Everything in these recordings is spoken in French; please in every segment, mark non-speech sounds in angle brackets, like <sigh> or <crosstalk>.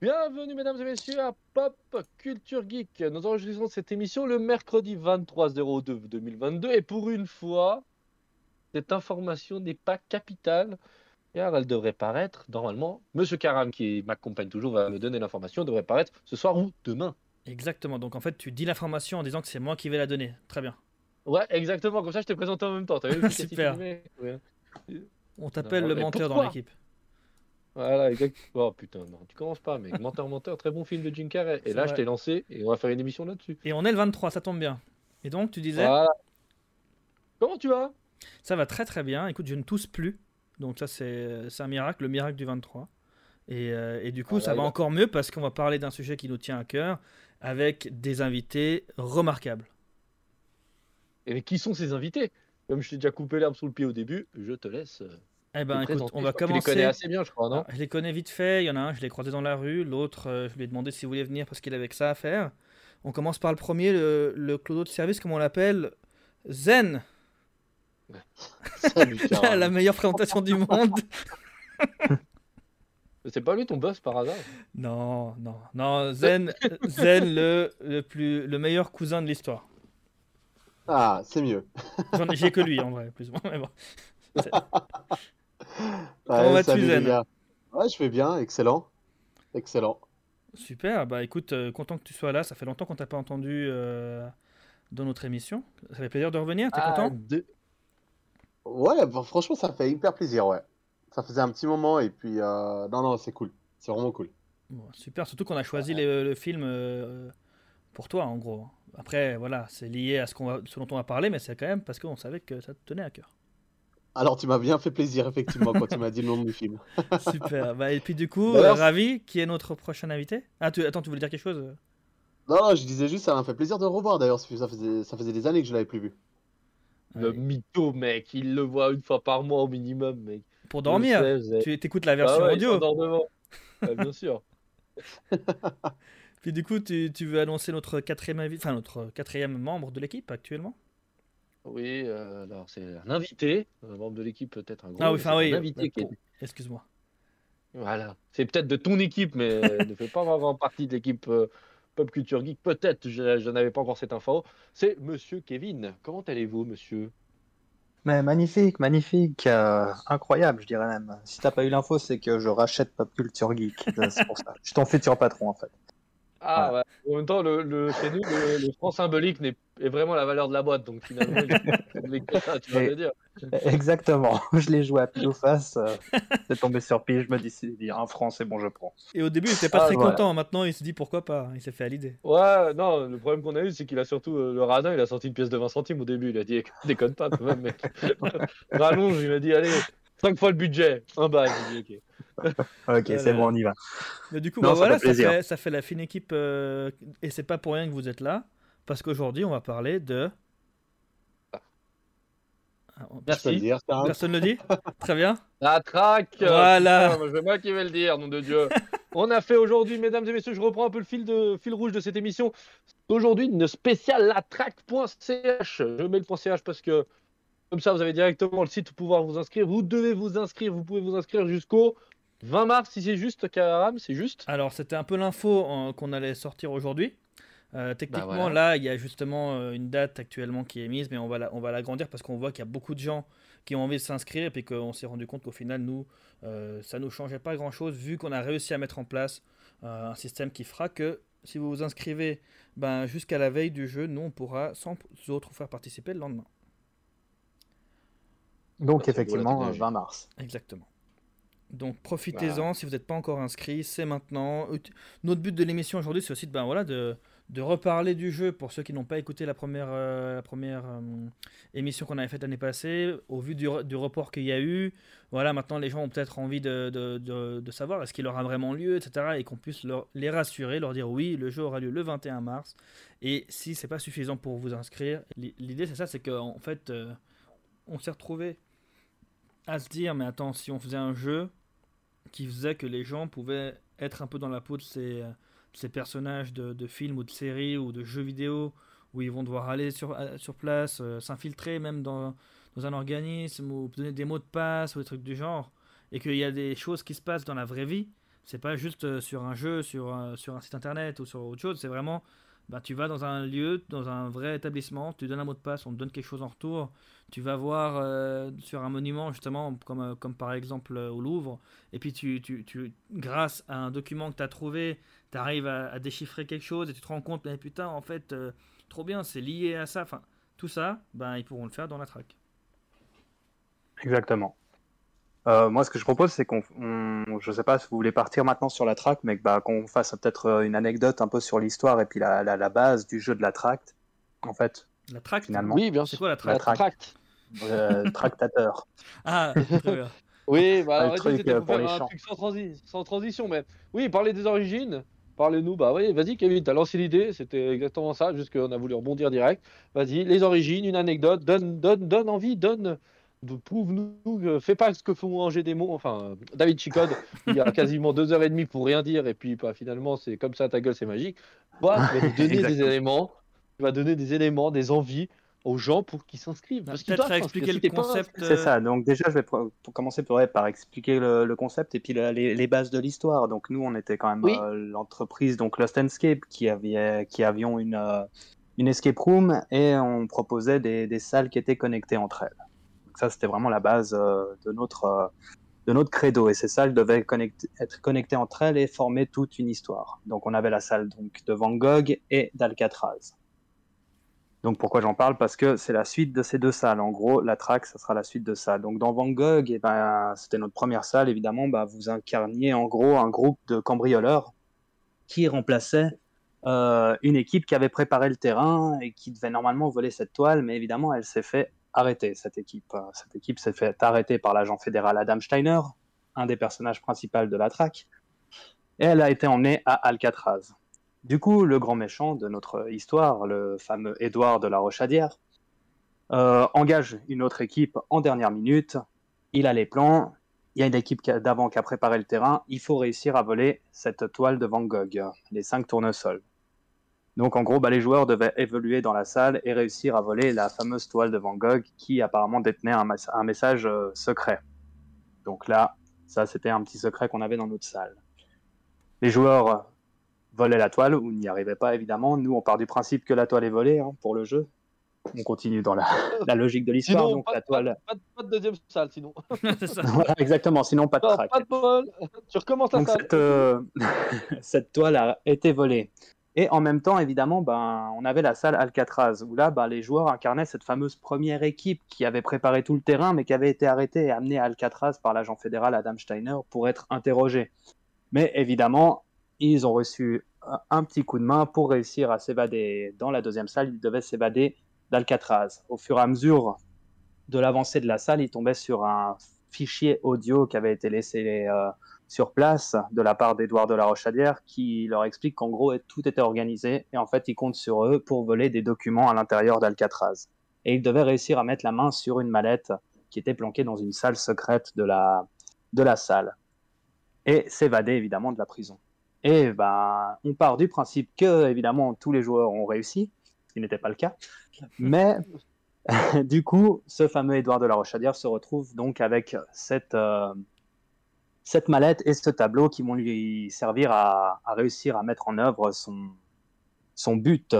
Bienvenue mesdames et messieurs à Pop Culture Geek. Nous enregistrons cette émission le mercredi 23 02 2022 et pour une fois, cette information n'est pas capitale car elle devrait paraître normalement. Monsieur Karam qui m'accompagne toujours va me donner l'information devrait paraître ce soir ou demain. Exactement. Donc en fait, tu dis l'information en disant que c'est moi qui vais la donner. Très bien. Ouais, exactement. Comme ça, je t'ai présenté en même temps. As vu <laughs> Super. On t'appelle le menteur dans l'équipe. Voilà, exactement. Oh putain, non, tu commences pas, mec. Menteur, menteur, très bon film de Jim Carrey. Et là, je t'ai lancé et on va faire une émission là-dessus. Et on est le 23, ça tombe bien. Et donc, tu disais. Comment tu vas? Ça va très très bien. Écoute, je ne tousse plus. Donc, ça, c'est un miracle, le miracle du 23. Et, euh, et du coup, ça va encore mieux parce qu'on va parler d'un sujet qui nous tient à cœur avec des invités remarquables. Et qui sont ces invités? Comme je t'ai déjà coupé l'herbe sous le pied au début, je te laisse. Eh ben, écoute, on va commencer. Tu les connais assez bien, je crois, non? Ah, Je les connais vite fait. Il y en a un, je l'ai croisé dans la rue. L'autre, euh, je lui ai demandé s'il voulait venir parce qu'il avait que ça à faire. On commence par le premier, le, le clodo de service, comme on l'appelle, Zen. <laughs> Salut, <laughs> la meilleure présentation du monde. <laughs> C'est pas lui ton boss par hasard? Non, non, non. Zen, Zen le, le, plus, le meilleur cousin de l'histoire. Ah, c'est mieux. J'ai que lui en vrai, plus ou moins. Mais bon. Comment vas-tu, Zen Ouais, je vais bien, excellent. Excellent. Super, bah écoute, euh, content que tu sois là. Ça fait longtemps qu'on t'a pas entendu euh, dans notre émission. Ça fait plaisir de revenir, t'es ah, content Ouais, bah, franchement, ça fait hyper plaisir, ouais. Ça faisait un petit moment et puis, euh, non, non, c'est cool. C'est vraiment cool. super, surtout qu'on a choisi le film pour toi, en gros. Après, voilà, c'est lié à ce, qu'on va, ce dont on va parler, mais c'est quand même parce qu'on savait que ça te tenait à cœur. Alors, tu m'as bien fait plaisir, effectivement, quand tu m'as dit le nom du film. <laughs> Super. Bah, et puis, du coup, euh, Ravi, qui est notre prochain invité? Ah, tu... attends, tu voulais dire quelque chose? Non, je disais juste, ça m'a fait plaisir de le revoir d'ailleurs. Ça faisait, ça faisait des années que je l'avais plus vu. Le mytho, mec, il le voit une fois par mois au minimum, mec. Pour dormir Tu écoutes la version ah audio bien sûr. <laughs> Puis du coup, tu, tu, veux annoncer notre quatrième, enfin, notre quatrième membre de l'équipe actuellement? Oui, euh, alors c'est un invité, un membre de l'équipe peut-être un gros. Ah oui, enfin oui. invité Excuse-moi. Voilà, c'est peut-être de ton équipe, mais <laughs> ne fait pas vraiment partie de l'équipe euh, Pop Culture Geek. Peut-être, je, je n'avais pas encore cette info. C'est Monsieur Kevin. Comment allez-vous, Monsieur? Mais magnifique, magnifique, euh, incroyable, je dirais même. Si t'as pas eu l'info, c'est que je rachète Pop Culture Geek. <laughs> C'est pour ça. Je t'en fais futur patron en fait. Ah ouais. En même temps, le, le, chez nous, le, franc symbolique est, est, vraiment la valeur de la boîte. Donc finalement, <laughs> tu vas le dire. Exactement. <laughs> Je l'ai joué à pile ou face. Euh, c'est tombé sur pile. Je me dis, dire un franc, c'est bon, je prends. Et au début, il était pas ah, très content. Maintenant, il se dit pourquoi pas. Il s'est fait à l'idée. Ouais, non, le problème qu'on a eu, c'est qu'il a surtout euh, le radin. Il a sorti une pièce de 20 centimes au début. Il a dit, <laughs> déconne pas quand même, mec. Rallonge, il m'a dit, allez, 5 fois le budget. Un bas. ok. ok, c'est bon, on y va. Mais du coup, bah voilà, ça fait, ça fait, la fine équipe. Euh, et c'est pas pour rien que vous êtes là. Parce qu'aujourd'hui, on va parler de. Ah, Personne ne Personne le dit <laughs> Très bien. La traque Voilà C'est moi qui vais le dire, nom de Dieu <laughs> On a fait aujourd'hui, mesdames et messieurs, je reprends un peu le fil, de, fil rouge de cette émission. Aujourd'hui, une spéciale latraque.ch. Je mets le .ch parce que comme ça, vous avez directement le site pour pouvoir vous inscrire. Vous devez vous inscrire. Vous pouvez vous inscrire jusqu'au 20 mars, si c'est juste, Karam, c'est juste. Alors, c'était un peu l'info euh, qu'on allait sortir aujourd'hui. Euh, techniquement, bah, là, il y a justement euh, une date actuellement qui est mise, mais on va, on va l'agrandir parce qu'on voit qu'il y a beaucoup de gens qui ont envie de s'inscrire et puis qu'on s'est rendu compte qu'au final, nous, ça ne nous changeait pas grand-chose vu qu'on a réussi à mettre en place un système qui fera que si vous vous inscrivez ben, jusqu'à la veille du jeu, nous, on pourra sans autres vous faire participer le lendemain. Donc effectivement, 20 mars. Exactement. Donc profitez-en si vous n'êtes pas encore inscrit, c'est maintenant. Notre but de l'émission aujourd'hui, c'est aussi de, ben, voilà, de, de, reparler du jeu pour ceux qui n'ont pas écouté la première, euh, euh, émission qu'on avait faite l'année passée. Au vu du, report qu'il y a eu, voilà, maintenant les gens ont peut-être envie de, savoir est-ce qu'il aura vraiment lieu, etc. Et qu'on puisse les rassurer, leur dire oui, le jeu aura lieu le 21 mars. Et si c'est pas suffisant pour vous inscrire, l'idée c'est ça, c'est qu'en fait, euh, on s'est retrouvé à se dire, mais attends, si on faisait un jeu qui faisait que les gens pouvaient être un peu dans la peau de ces, ces personnages de, films ou de séries ou de jeux vidéo, où ils vont devoir aller sur, sur place, euh, s'infiltrer même dans, dans, un organisme, ou donner des mots de passe, ou des trucs du genre, et qu'il y a des choses qui se passent dans la vraie vie, C'est pas juste euh, sur un jeu, sur, sur un site internet ou sur autre chose. C'est vraiment, bah, tu vas dans un lieu, dans un vrai établissement, tu donnes un mot de passe, on te donne quelque chose en retour. Tu vas voir euh, sur un monument, justement, comme, euh, par exemple euh, au Louvre, et puis tu, tu, tu, grâce à un document que tu as trouvé, tu arrives à, déchiffrer quelque chose et tu te rends compte, mais putain, en fait, trop bien, c'est lié à ça. Enfin, tout ça, ben, ils pourront le faire dans la track. Exactement. Euh, moi, ce que je propose, c'est qu'on, on- je sais pas si vous voulez partir maintenant sur la track, mais bah, qu'on fasse peut-être euh, une anecdote un peu sur l'histoire et puis la, la, la base du jeu de la tract. En fait, La track Finalement. Oui, bien C'est sûr. quoi la La track track. tract. euh, <laughs> tractateur. Ah, <laughs> très bien. Oui, bah, Ah, alors, truc, c'était euh, pour pour faire un champs. truc sans, transi- sans transition, mais oui, parler des origines. Parlez-nous, bah oui, vas-y Kevin, t'as lancé l'idée, c'était exactement ça, juste qu'on a voulu rebondir direct. Vas-y, les origines, une anecdote, donne, donne, donne envie, donne, prouve-nous, fais pas ce que font Angers des mots, enfin, David Chicode, il y a quasiment deux heures et demie pour rien dire, et puis bah, finalement, c'est comme ça, ta gueule, c'est magique. Toi, tu vas donner des <laughs> éléments, tu vas donner des éléments, des envies aux gens pour qu'ils s'inscrivent. Parce qu'ils doivent à expliquer le concept. C'est ça. Donc déjà, je vais pour, pour commencer pour, par expliquer le, le concept et puis la- les, les bases de l'histoire. Donc nous, on était quand même Oui. euh, l'entreprise donc Lost Escape qui avait qui avions une euh, une escape room et on proposait des, des salles qui étaient connectées entre elles. Ça, c'était vraiment la base euh, de notre euh, de notre credo et ces salles devaient être connectées entre elles et former toute une histoire. Donc on avait la salle donc de Van Gogh et d'Alcatraz. Donc pourquoi j'en parle? Parce que c'est la suite de ces deux salles. En gros, la track, ça sera la suite de ça. Donc dans Van Gogh, eh ben, c'était notre première salle, évidemment, bah, vous incarniez en gros un groupe de cambrioleurs qui remplaçait euh, une équipe qui avait préparé le terrain et qui devait normalement voler cette toile, mais évidemment, elle s'est fait arrêter, cette équipe. Euh, Cette équipe s'est fait arrêter par l'agent fédéral Adam Steiner, un des personnages principaux de la track, et elle a été emmenée à Alcatraz. Du coup, le grand méchant de notre histoire, le fameux Édouard de la Rochadière, euh, engage une autre équipe en dernière minute. Il a les plans. Il y a une équipe d'avant qui a préparé le terrain. Il faut réussir à voler cette toile de Van Gogh, les cinq tournesols. Donc en gros, bah, les joueurs devaient évoluer dans la salle et réussir à voler la fameuse toile de Van Gogh qui apparemment détenait un, message euh, secret. Donc là, ça c'était un petit secret qu'on avait dans notre salle. Les joueurs volaient la toile ou n'y arrivaient pas évidemment. Nous, on part du principe que la toile est volée hein, pour le jeu. On continue dans la, <laughs> la logique de l'histoire. Sinon, Donc pas, la toile. pas de- pas de deuxième salle, sinon. <laughs> <laughs> Voilà, exactement. Sinon, pas de track. pas de bol. Tu recommences la Donc salle. cette, euh, cette toile a été volée. Et en même temps, évidemment, ben, on avait la salle Alcatraz, où là, ben, les joueurs incarnaient cette fameuse première équipe qui avait préparé tout le terrain, mais qui avait été arrêtée et amenée à Alcatraz par l'agent fédéral Adam Steiner pour être interrogée. Mais évidemment, ils ont reçu un- un petit coup de main pour réussir à s'évader. Dans la deuxième salle, ils devaient s'évader d'Alcatraz. Au fur et à mesure de l'avancée de la salle, ils tombaient sur un fichier audio qui avait été laissé euh, sur place de la part d'Edouard de la Rochadière qui leur explique qu'en gros tout était organisé et en fait ils comptent sur eux pour voler des documents à l'intérieur d'Alcatraz. Et ils devaient réussir à mettre la main sur une mallette qui était planquée dans une salle secrète de la, de la salle et s'évader évidemment de la prison. Et ben, on part du principe que évidemment tous les joueurs ont réussi, ce qui n'était pas le cas, mais <laughs> du coup, ce fameux Édouard de la Rochadière se retrouve donc avec cette, euh, cette mallette et ce tableau qui vont lui servir à, réussir à mettre en œuvre son, but.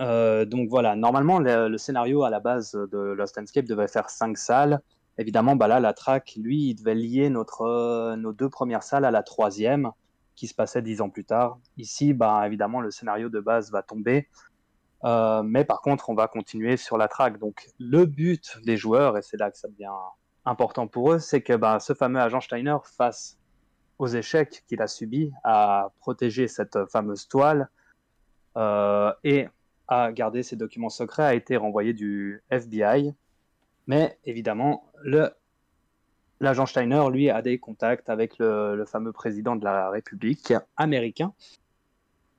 Euh, donc voilà, normalement, le, scénario à la base de Lost Escape devait faire cinq salles. Évidemment, bah là, la track, lui, il devait lier notre, nos deux premières salles à la troisième, qui se passait dix ans plus tard. Ici, bah, évidemment, le scénario de base va tomber. Euh, mais par contre, on va continuer sur la track. Donc, le but des joueurs, et c'est là que ça devient important pour eux, c'est que bah, ce fameux agent Steiner, face aux échecs qu'il a subis à protéger cette fameuse toile euh, et à garder ses documents secrets, a été renvoyé du FBI. Mais évidemment, l'agent Steiner, lui, a des contacts avec le, le fameux président de la République américain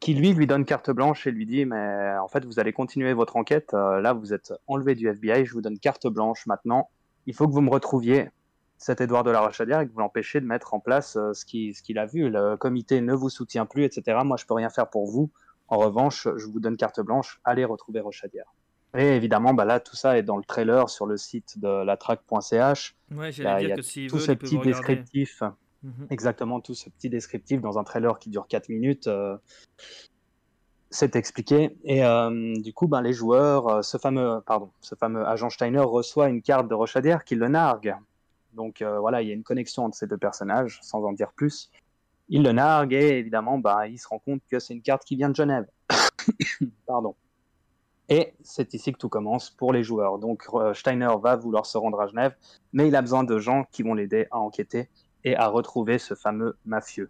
qui lui lui donne carte blanche et lui dit mais en fait vous allez continuer votre enquête euh, là vous êtes enlevé du FBI je vous donne carte blanche maintenant il faut que vous me retrouviez cet Édouard de la Rochadière et que vous l'empêchiez de mettre en place euh, ce qu'il ce a vu. Le comité ne vous soutient plus etc moi je peux rien faire pour vous. En revanche je vous donne carte blanche. Allez retrouver Rochadière. Et évidemment bah là tout ça est dans le trailer sur le site de la track.ch Ouais, j'allais y dire que s'ils tout veulent, ce petit descriptif Mhm. exactement tout ce petit descriptif dans un trailer qui dure 4 minutes. euh, c'est expliqué. Et euh, du coup, ben, les joueurs, euh, ce fameux, pardon, ce fameux agent Steiner reçoit une carte de Rochadière qui le nargue. Donc euh, voilà, il y a une connexion entre ces deux personnages, sans en dire plus. Il le nargue et évidemment, ben, il se rend compte que c'est une carte qui vient de Genève. <coughs> pardon. Et c'est ici que tout commence pour les joueurs. Donc Steiner va vouloir se rendre à Genève, mais il a besoin de gens qui vont l'aider à enquêter et à retrouver ce fameux mafieux.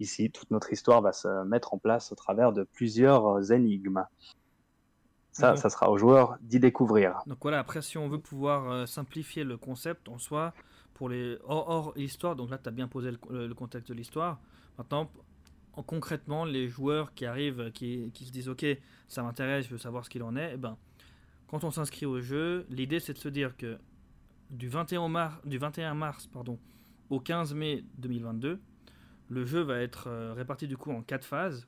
Ici, toute notre histoire va se mettre en place au travers de plusieurs énigmes. Ça, Mhm. ça sera aux joueurs d'y découvrir. Donc voilà, après, si on veut pouvoir euh, simplifier le concept en soi, pour les hors, hors l'histoire, donc là, tu as bien posé le, contexte de l'histoire. Maintenant, en- concrètement, les joueurs qui arrivent, euh, qui, qui se disent Ok, ça m'intéresse, je veux savoir ce qu'il en est, eh ben, quand on s'inscrit au jeu, l'idée c'est de se dire que du 21 mars, du 21 mars pardon, au 15 mai 2022, le jeu va être euh, réparti du coup en quatre phases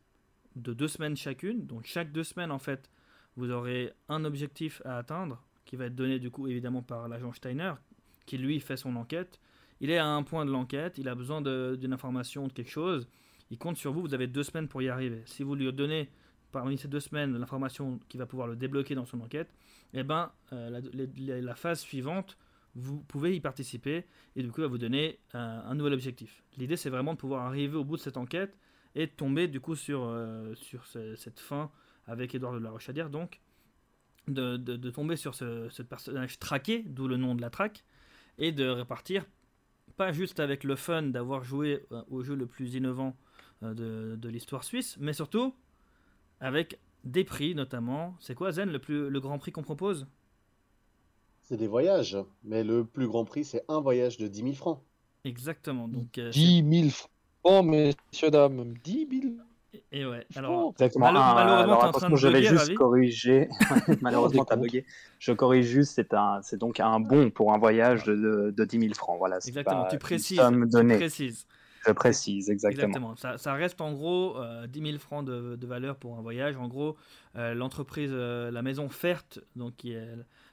de deux semaines chacune. Donc chaque deux semaines, en fait, vous aurez un objectif à atteindre qui va être donné du coup évidemment par l'agent Steiner qui lui fait son enquête. Il est à un point de l'enquête, il a besoin d'une information, de quelque chose. Il compte sur vous, vous avez deux semaines pour y arriver. Si vous lui donnez parmi ces deux semaines l'information qui va pouvoir le débloquer dans son enquête, eh ben, euh, la phase suivante, vous pouvez y participer et du coup, il va vous donner un, un nouvel objectif. L'idée, c'est vraiment de pouvoir arriver au bout de cette enquête et tomber du coup sur, euh, sur ce- cette fin avec Édouard de la Rochadière, donc de, de- tomber sur ce, personnage traqué, d'où le nom de la traque, et de répartir, pas juste avec le fun d'avoir joué euh, au jeu le plus innovant euh, de, de l'histoire suisse, mais surtout avec des prix notamment. C'est quoi Zen, le, plus, le grand prix qu'on propose? C'est des voyages, mais le plus grand prix, c'est un voyage de 10 000 francs. Exactement. Donc, euh, 10 000 francs, messieurs, dames. 10 000 c'est- et ouais. Alors, Exactement. Malo- Un- malheureusement, alors, t'es en train attention, de je vais juste Ravi. corriger. <laughs> Malheureusement, t'as bugué. Je corrige juste, c'est un, c'est donc un bon pour un voyage de, de, de 10 000 francs. Voilà, c'est exactement. pas Tu précises. somme Tu précises. Je précise, exactement. Exactement. Ça, ça reste en gros euh, 10 000 francs de, de valeur pour un voyage. En gros, euh, l'entreprise, euh, la maison Fert, donc qui est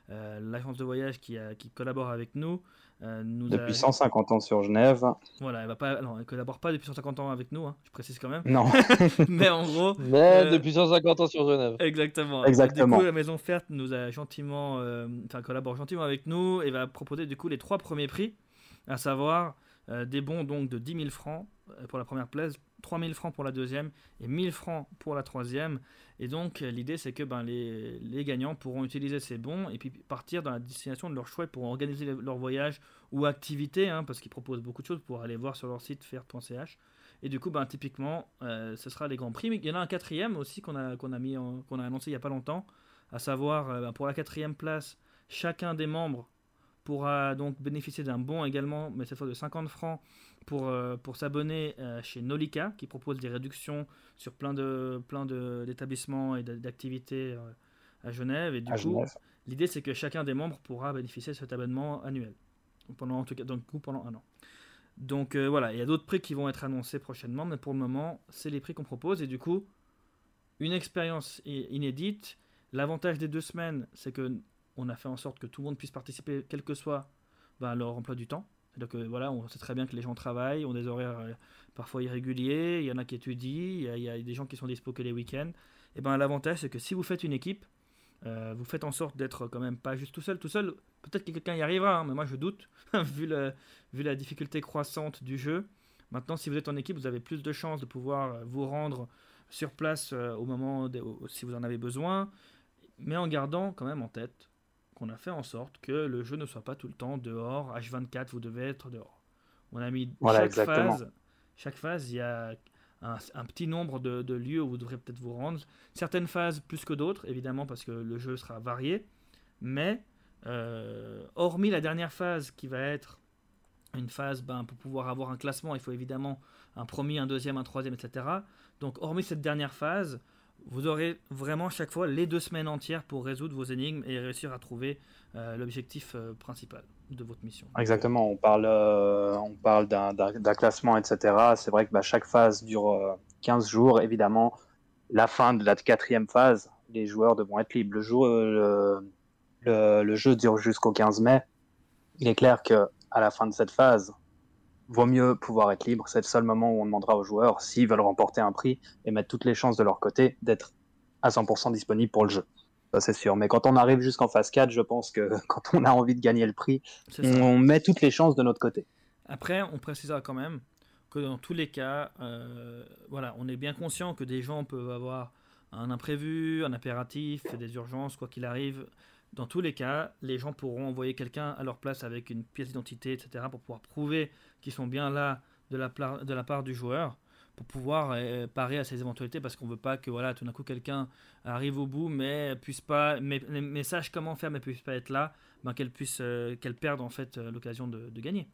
l'agence de voyage qui, a- qui collabore avec nous, euh, nous Depuis a, 150 ans sur Genève. voilà, elle va pas, non, elle collabore pas depuis 150 ans avec nous, hein, je précise quand même. Non, <laughs> Mais en gros, <laughs> Mais Euh, depuis 150 ans sur Genève. Exactement. Exactement. Du coup, la maison Fert nous a gentiment, euh, enfin collabore gentiment avec nous et va proposer du coup les trois premiers prix, à savoir euh, des bons donc de 10 000 francs euh, pour la première place, 3 000 francs pour la deuxième et 1000 francs pour la troisième. Et donc euh, l'idée c'est que ben, les, les gagnants pourront utiliser ces bons et puis partir dans la destination de leur choix pour organiser le- leur voyage ou activité, hein, parce qu'ils proposent beaucoup de choses pour aller voir sur leur site fert.ch. Et du coup, ben, typiquement, euh, ce sera les grands prix. Mais il y en a un quatrième aussi qu'on a, a, a annoncé il n'y a pas longtemps, à savoir euh, ben, pour la quatrième place, chacun des membres pourra donc bénéficier d'un bon également, mais cette fois de 50 francs pour, euh, pour s'abonner euh, chez Nolika, qui propose des réductions sur plein de plein de- d'établissements et d'a- d'activités euh, à Genève. Et du à coup. L'idée, c'est que chacun des membres pourra bénéficier de cet abonnement annuel. Pendant, en tout cas, donc, pendant un an. Donc voilà, il y a d'autres prix qui vont être annoncés prochainement, mais pour le moment, c'est les prix qu'on propose. Et du coup, une expérience inédite. L'avantage des deux semaines, c'est que on a fait en sorte que tout le monde puisse participer, quel que soit ben, leur emploi du temps. Que voilà, on sait très bien que les gens travaillent, ont des horaires euh, parfois irréguliers, il y en a qui étudient, il y a, des gens qui sont dispo que les week-ends. Et ben l'avantage, c'est que si vous faites une équipe, euh, vous faites en sorte d'être quand même pas juste tout seul. Tout seul, peut-être que quelqu'un y arrivera, hein, mais moi je doute, <laughs> vu, la difficulté croissante du jeu. Maintenant, si vous êtes en équipe, vous avez plus de chances de pouvoir euh, vous rendre sur place au moment de- si vous en avez besoin, mais en gardant quand même en tête qu'on a fait en sorte que le jeu ne soit pas tout le temps dehors. H24, vous devez être dehors. On a mis Voilà, chaque exactement. phase. Chaque phase, il y a un, un petit nombre de, de lieux où vous devrez peut-être vous rendre. Certaines phases plus que d'autres, évidemment, parce que le jeu sera varié. Mais, euh, hormis la dernière phase qui va être une phase, ben, pour pouvoir avoir un classement, il faut évidemment un premier, un deuxième, un troisième, etc. Donc, hormis cette dernière phase, vous aurez vraiment chaque fois les deux semaines entières pour résoudre vos énigmes et réussir à trouver euh, l'objectif euh, principal de votre mission. Exactement, on parle, euh, on parle d'un- classement, etc. C'est vrai que bah, chaque phase dure euh, 15 jours. Évidemment, la fin de la quatrième phase, les joueurs devront être libres. Le, le, le jeu dure jusqu'au 15 mai. Il est clair que à la fin de cette phase, vaut mieux pouvoir être libre. C'est le seul moment où on demandera aux joueurs, s'ils veulent remporter un prix et mettre toutes les chances de leur côté, d'être à 100% disponible pour le jeu. Ça, c'est sûr. Mais quand on arrive jusqu'en phase 4, je pense que <laughs> quand on a envie de gagner le prix, on met toutes les chances de notre côté. Après, on précisera quand même que dans tous les cas, euh, voilà, on est bien conscient que des gens peuvent avoir un imprévu, un impératif, des urgences, quoi qu'il arrive. Dans tous les cas, les gens pourront envoyer quelqu'un à leur place avec une pièce d'identité, etc., pour pouvoir prouver qu'ils sont bien là de la, part du joueur, pour pouvoir euh, parer à ces éventualités, parce qu'on veut pas que voilà, tout d'un coup quelqu'un arrive au bout, mais puisse pas, mais, sache comment faire, mais puisse pas être là, ben, qu'elle puisse, euh, qu'elle perde en fait euh, l'occasion de, gagner.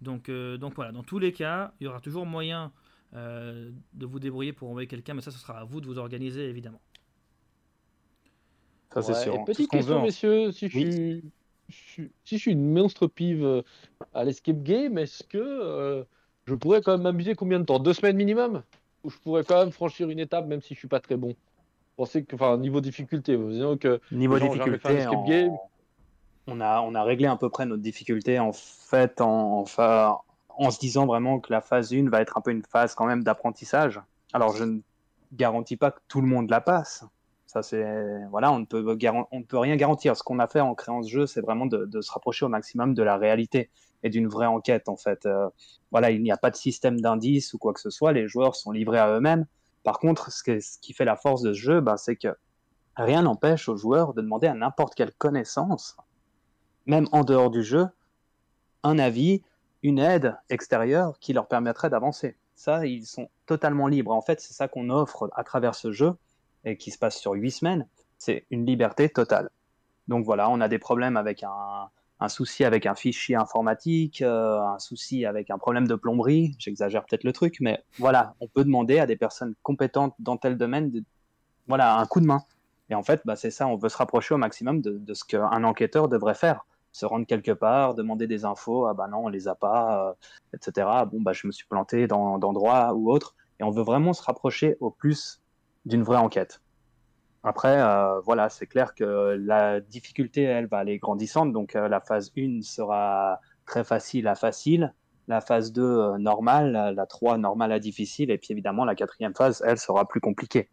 Donc, donc voilà, dans tous les cas, il y aura toujours moyen de vous débrouiller pour envoyer quelqu'un, mais ça, ce sera à vous de vous organiser, évidemment. Ça, c'est Ouais, sûr. et Tout petite question, hein. messieurs, si je, Oui. suis, je suis- si je suis une monstre pive euh, à l'escape game, est-ce que euh, je pourrais quand même m'amuser combien de temps? Deux semaines minimum? Ou je pourrais quand même franchir une étape même si je suis pas très bon? Pensez que, enfin, niveau difficulté, vous que Niveau difficulté, game. on, a, on a réglé à peu près notre difficulté en fait en, en se disant vraiment que la phase 1 va être un peu une phase quand même d'apprentissage. Alors je ne garantis pas que tout le monde la passe. Ça voilà, on ne peut on ne peut rien garantir. Ce qu'on a fait en créant ce jeu, c'est vraiment de, se rapprocher au maximum de la réalité et d'une vraie enquête en fait. Euh, voilà, il n'y a pas de système d'indices ou quoi que ce soit. Les joueurs sont livrés à eux-mêmes. Par contre, ce qui fait la force de ce jeu, ben, c'est que rien n'empêche aux joueurs de demander à n'importe quelle connaissance, même en dehors du jeu, un avis, une aide extérieure qui leur permettrait d'avancer. Ça, ils sont totalement libres. En fait, c'est ça qu'on offre à travers ce jeu et qui se passe sur huit semaines. C'est une liberté totale. Donc voilà, on a des problèmes avec un, souci avec un fichier informatique, euh, un souci avec un problème de plomberie. J'exagère peut-être le truc, mais voilà, on peut demander à des personnes compétentes dans tel domaine, voilà, un coup de main. Et en fait, bah, c'est ça, on veut se rapprocher au maximum de, de ce qu'un enquêteur devrait faire. Se rendre quelque part, demander des infos, ah bah non, on les a pas, euh, etc. Bon, bah je me suis planté dans d'endroits ou autre. Et on veut vraiment se rapprocher au plus d'une vraie enquête. Après, euh, voilà, c'est clair que la difficulté, elle, va aller grandissante. Donc euh, la phase 1 sera très facile à facile. La phase 2 euh, normale, la, la 3 normale à difficile. Et puis évidemment, la quatrième phase, elle, sera plus compliquée.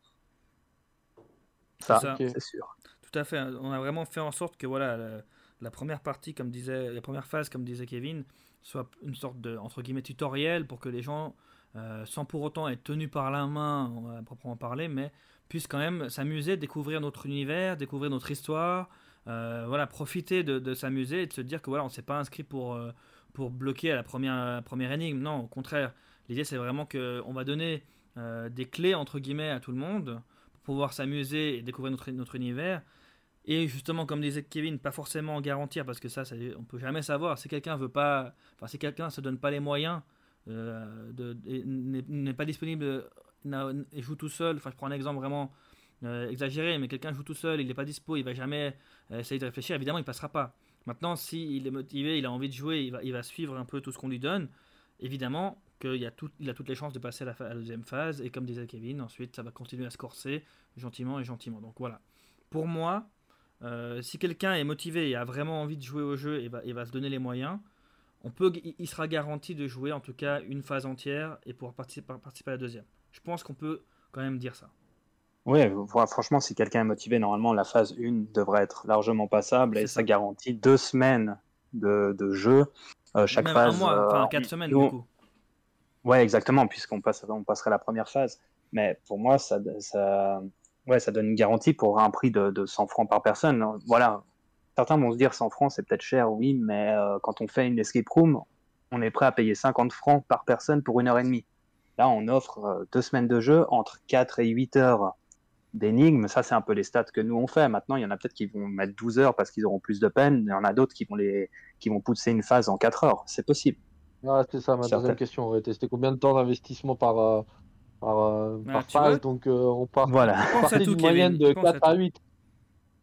Ça, c'est sûr. Tout à fait. On a vraiment fait en sorte que voilà, la, la première partie, comme disait, la première phase, comme disait Kevin, soit une sorte de entre guillemets tutoriel pour que les gens, euh, sans pour autant être tenus par la main, va proprement parler, mais puissent quand même s'amuser, découvrir notre univers, découvrir notre histoire, euh, voilà, profiter de, s'amuser et de se dire que voilà, on s'est pas inscrit pour euh, pour bloquer à la première première énigme. Non, au contraire. L'idée c'est vraiment que on va donner des clés entre guillemets à tout le monde pour pouvoir s'amuser et découvrir notre, notre univers. Et justement, comme disait Kevin, pas forcément garantir parce que ça, ça on peut jamais savoir. Si quelqu'un veut pas, enfin si quelqu'un se donne pas les moyens, n'est n'est pas disponible et joue tout seul. Enfin, je prends un exemple vraiment euh, exagéré, mais quelqu'un joue tout seul, il n'est pas dispo, il va jamais euh, essayer de réfléchir. Évidemment, il passera pas. Maintenant, s'il est motivé, il a envie de jouer, il va, il va suivre un peu tout ce qu'on lui donne. Évidemment qu'il a, toutes les chances de passer à la, deuxième phase. Et comme disait Kevin, ensuite, ça va continuer à se corser gentiment et gentiment. Donc voilà. Pour moi, euh, si quelqu'un est motivé et a vraiment envie de jouer au jeu et va, et va se donner les moyens, on peut, il- sera garanti de jouer en tout cas une phase entière et pouvoir participer, participer à la deuxième. Je pense qu'on peut quand même dire ça. Oui, franchement, si quelqu'un est motivé, normalement, la phase 1 devrait être largement passable et ça ça. garantit deux semaines de, de jeu. Euh, chaque même phase. un mois, euh, enfin quatre semaines du coup. Ouais, exactement, puisqu'on passe, on passerait la première phase. Mais pour moi, ça, ça, ouais, ça donne une garantie pour un prix de, de 100 francs par personne. Voilà. Certains vont se dire 100 francs, c'est peut-être cher, oui, mais euh, quand on fait une escape room, on est prêt à payer 50 francs par personne pour une heure et demie. Là, on offre euh, deux semaines de jeu entre 4 et 8 heures d'énigmes. Ça, c'est un peu les stats que nous on fait. Maintenant, il y en a peut-être qui vont mettre 12 heures parce qu'ils auront plus de peine. Il y en a d'autres qui vont les, qui vont pousser une phase en 4 heures. C'est possible. Ah, c'est ça, ma Certaines. deuxième question aurait été c'était combien de temps d'investissement par, euh, par, Ah, par tu vois phase? Donc, euh, on part Voilà. À tout, d'une moyenne de Pense à 4 à tout. 8.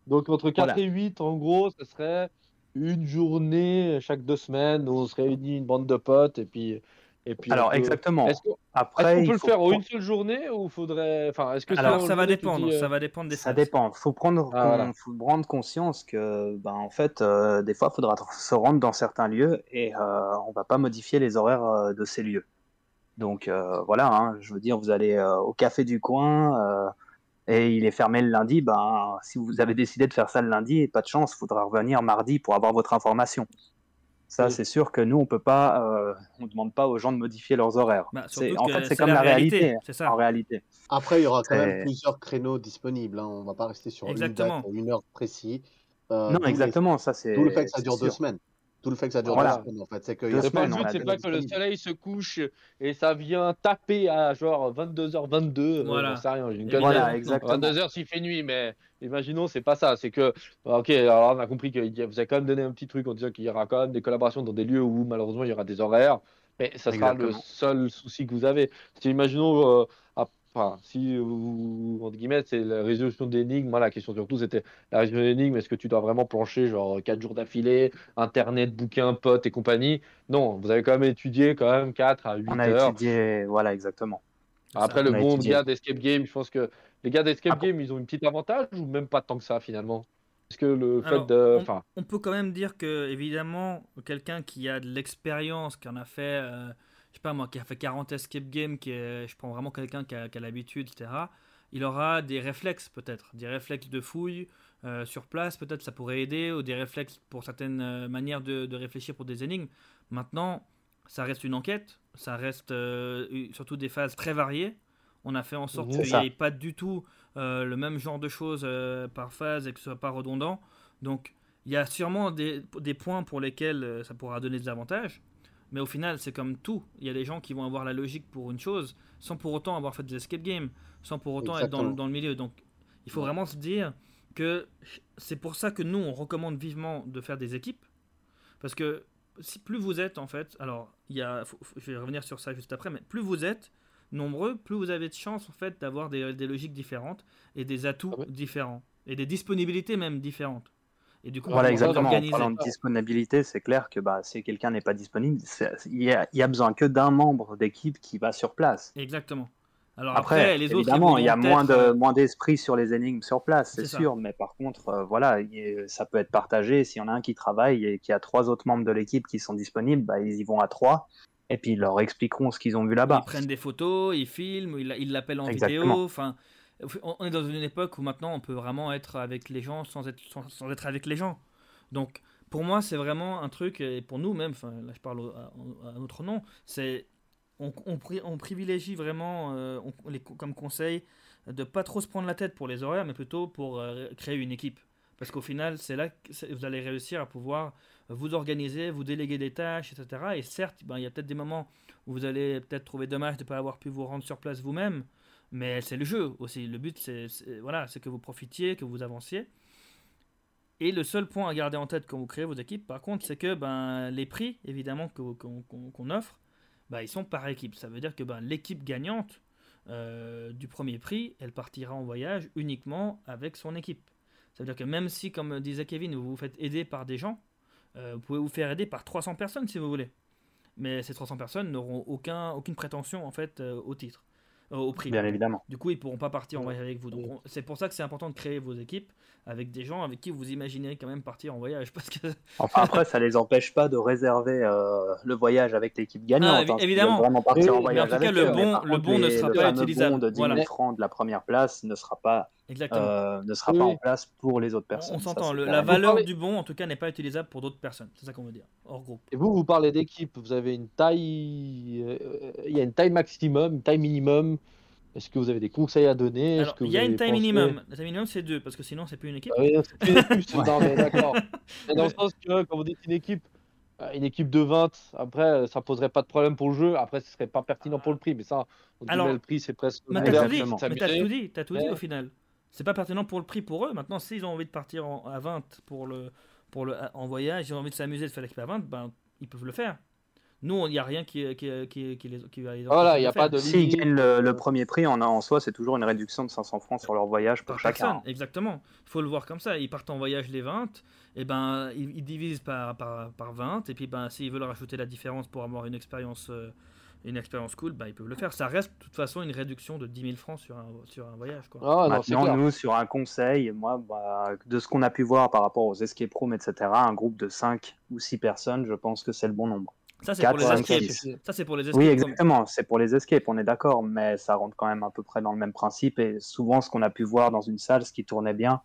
Donc, entre 4 Voilà. et 8, en gros, ce serait une journée chaque deux semaines où on se réunit une bande de potes et puis, Et puis Alors peut- exactement. Est-ce qu'on Après, est-ce qu'on il peut le faire en une seule journée ou faudrait. Enfin, est-ce que Alors, ça va dépendre, dis, euh, ça va dépendre des Ça dépend. Faut prendre, Ah, voilà. faut prendre conscience que, ben, en fait, euh, des fois, il faudra se rendre dans certains lieux et euh, on va pas modifier les horaires euh, de ces lieux. Donc euh, voilà, hein, je veux dire, vous allez euh, au café du coin euh, et il est fermé le lundi. Ben, si vous avez décidé de faire ça le lundi, pas de chance, il faudra revenir mardi pour avoir votre information. Ça, Oui. c'est sûr que nous, on peut pas, euh, on demande pas aux gens de modifier leurs horaires. Bah, C'est- en fait, c'est comme la la réalité, réalité, c'est ça. en réalité. Après, il y aura quand C'est- même plusieurs créneaux disponibles. hein. On va pas rester sur une date, Exactement. une heure précise. Euh, non, d'où les- exactement, ça c'est. D'où le fait que ça dure deux semaines. Tout le fait que ça dure Voilà. deux semaines, en fait. C'est que le but, a c'est pas que le soleil se couche et ça vient taper à genre 22h22. Voilà. J'en sais rien, une. Voilà, exactement. 22h s'il fait nuit, mais imaginons, c'est pas ça. C'est que, ok, alors on a compris que vous avez quand même donné un petit truc en disant qu'il y aura quand même des collaborations dans des lieux où malheureusement il y aura des horaires, mais ça sera le seul souci que vous avez. Si imaginons, euh, à- enfin, si vous, entre guillemets, c'est la résolution d'énigmes, moi la question surtout c'était la résolution d'énigmes, est-ce que tu dois vraiment plancher genre 4 jours d'affilée, internet, bouquins, potes et compagnie? Non, vous avez quand même étudié quand même 4 à 8 On a heures. étudié, voilà, exactement. Après, ça. le bon étudié. gars d'Escape Game, je pense que les gars d'Escape Game, ils ont une petite avantage ou même pas tant que ça finalement? Est-ce que le fait Alors, de. On peut quand même dire que, évidemment, quelqu'un qui a de l'expérience, qui en a fait, euh, je sais pas moi, qui a fait 40 escape games, qui est, je prends vraiment quelqu'un qui a, l'habitude, etc., il aura des réflexes peut-être, des réflexes de fouille euh, sur place, peut-être ça pourrait aider, ou des réflexes pour certaines euh, manières de, de réfléchir pour des énigmes. Maintenant, ça reste une enquête, ça reste euh, surtout des phases très variées. On a fait en sorte qu'il n'y ait pas du tout le même genre de choses par phase et que ce soit pas redondant. Donc, il y a sûrement des, des points pour lesquels ça pourra donner des avantages. Mais au final, c'est comme tout. Il y a des gens qui vont avoir la logique pour une chose sans pour autant avoir fait des escape games, sans pour autant être dans, le- Exactement. dans le milieu. Donc, il faut Ouais. vraiment se dire que c'est pour ça que nous, on recommande vivement de faire des équipes. Parce que si plus vous êtes, en fait, alors, il y a, faut- faut- je vais revenir sur ça juste après, mais plus vous êtes nombreux, plus vous avez de chances, en fait, d'avoir des, des logiques différentes et des atouts Ah ouais. différents. Et des disponibilités même différentes. Et du coup, Voilà, exactement. En parlant de disponibilité, c'est clair que bah, si quelqu'un n'est pas disponible, il y, a, il y a besoin que d'un membre d'équipe qui va sur place. Exactement. Alors Après, après, les autres. évidemment, il y a moins de euh, moins d'esprit sur les énigmes sur place, c'est ça. sûr. Mais par contre, euh, voilà, il- ça peut être partagé. S'il y en a un qui travaille et qu'il y a trois autres membres de l'équipe qui sont disponibles, bah, ils y vont à trois. Et puis ils leur expliqueront ce qu'ils ont vu là-bas. Ils prennent des photos, ils filment, ils ils l'appellent en Exactement. vidéo. Enfin, on est dans une époque où maintenant on peut vraiment être avec les gens sans être, sans, être avec les gens. Donc, pour moi, c'est vraiment un truc, et pour nous même, là je parle à, notre nom, c'est on, on, on privilégie vraiment, euh, les, comme conseil, de pas trop se prendre la tête pour les horaires, mais plutôt pour euh, créer une équipe. Parce qu'au final, c'est là que vous allez réussir à pouvoir vous organiser, vous déléguer des tâches, etc. Et certes, ben, il y a peut-être des moments où vous allez peut-être trouver dommage de ne pas avoir pu vous rendre sur place vous-même, mais c'est le jeu aussi. Le but, c'est voilà, c'est que vous profitiez, que vous avanciez. Et le seul point à garder en tête quand vous créez vos équipes, par contre, c'est que ben, les prix, évidemment, qu'on offre, ben, ils sont par équipe. Ça veut dire que ben, l'équipe gagnante euh, du premier prix, elle partira en voyage uniquement avec son équipe. Ça veut dire que même si, comme disait Kevin, vous vous faites aider par des gens, euh, vous pouvez vous faire aider par 300 personnes si vous voulez. Mais ces 300 personnes n'auront aucun, aucune prétention en fait euh, au titre, au prix. Bien évidemment. Du coup, ils pourront pas partir en voyage avec vous. Donc, c'est pour ça que c'est important de créer vos équipes avec des gens avec qui vous imaginez quand même partir en voyage. <laughs> Parce que Enfin, après, ça les empêche pas de réserver euh, le voyage avec l'équipe gagnante. Ah, hein, évidemment. veulent vraiment partir Oui, en mais en tout cas, avec le eux. Bon- contre, ne les- sera pas fameux utilisable. bon de 10 Voilà. 000 francs de la première place ne sera pas, exactement. euh, ne sera Oui, pas en place pour les autres On- personnes. on s'entend. La valeur parlez- du bon, en tout cas, n'est pas utilisable pour d'autres personnes. C'est ça qu'on veut dire. Hors groupe. Et vous, vous parlez d'équipe, vous avez une taille. euh, Il y a une taille maximum, une taille minimum. Est-ce que vous avez des conseils à donner? Est-ce Alors, que il y a une taille pensé- minimum. La taille minimum, c'est deux, parce que sinon, c'est plus une équipe. Ah oui, c'est une équipe, <laughs> non, mais d'accord. Mais dans le sens que, quand vous dites une équipe, euh, une équipe de 20, après, ça poserait pas de problème pour le jeu. Après, ce serait pas pertinent pour le prix. Mais ça, Alors, guillemets, le prix, c'est presque. Mais t'as tout dit, s'amuser. tout dit, t'as tout dit Mais- au final. C'est pas pertinent pour le prix pour eux. Maintenant, s'ils ont envie de partir en- à 20 pour le, pour le, en voyage, ils ont envie de s'amuser, de faire l'équipe à 20, ben, ils peuvent le faire. Nous, il n'y a rien qui, qui, qui, qui les, qui va les Voilà, il n'y a pas de. S'ils limite. gagnent le, le premier prix, en, en soi, c'est toujours une réduction de 500 francs sur leur voyage pour par chacun. personne, exactement. Il faut le voir comme ça. Ils partent en voyage les 20, et ben ils, ils divisent par, par, par 20, et puis ben s'ils veulent rajouter la différence pour avoir une expérience euh, une expérience cool, bah, ils peuvent le faire. Ça reste de toute façon une réduction de 10 000 francs sur un, sur un voyage. Quoi. Ah, non, Maintenant, clair. nous, sur un conseil, moi, bah, de ce qu'on a pu voir par rapport aux escape rooms, etc., un groupe de 5 ou 6 personnes, je pense que c'est le bon nombre. Ça, c'est pour les escapes. Ça, c'est pour les escapes. Oui, exactement, c'est pour les escapes, on est d'accord, mais ça rentre quand même à peu près dans le même principe. Et souvent, ce qu'on a pu voir dans une salle, ce qui tournait bien,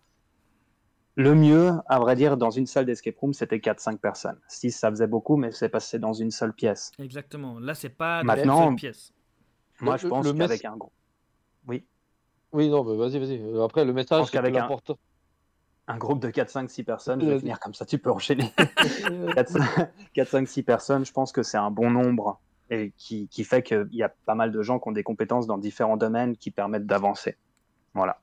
le mieux, à vrai dire, dans une salle d'escape room, c'était 4-5 personnes. 6, ça faisait beaucoup, mais c'est passé dans une seule pièce. Exactement. Là, c'est pas dans Maintenant- une seule pièce. Moi, Le- je pense qu'avec un groupe. Oui. Oui, non, bah, vas-y, vas-y. Euh, Après, le message, pense c'est que qu'avec un- groupe de 4, 5, 6 personnes, je vais finir comme ça, tu peux enchaîner. 4, 5, 6 personnes, je pense que c'est un bon nombre et qui, qui fait qu'il y a pas mal de gens qui ont des compétences dans différents domaines qui permettent d'avancer. Voilà.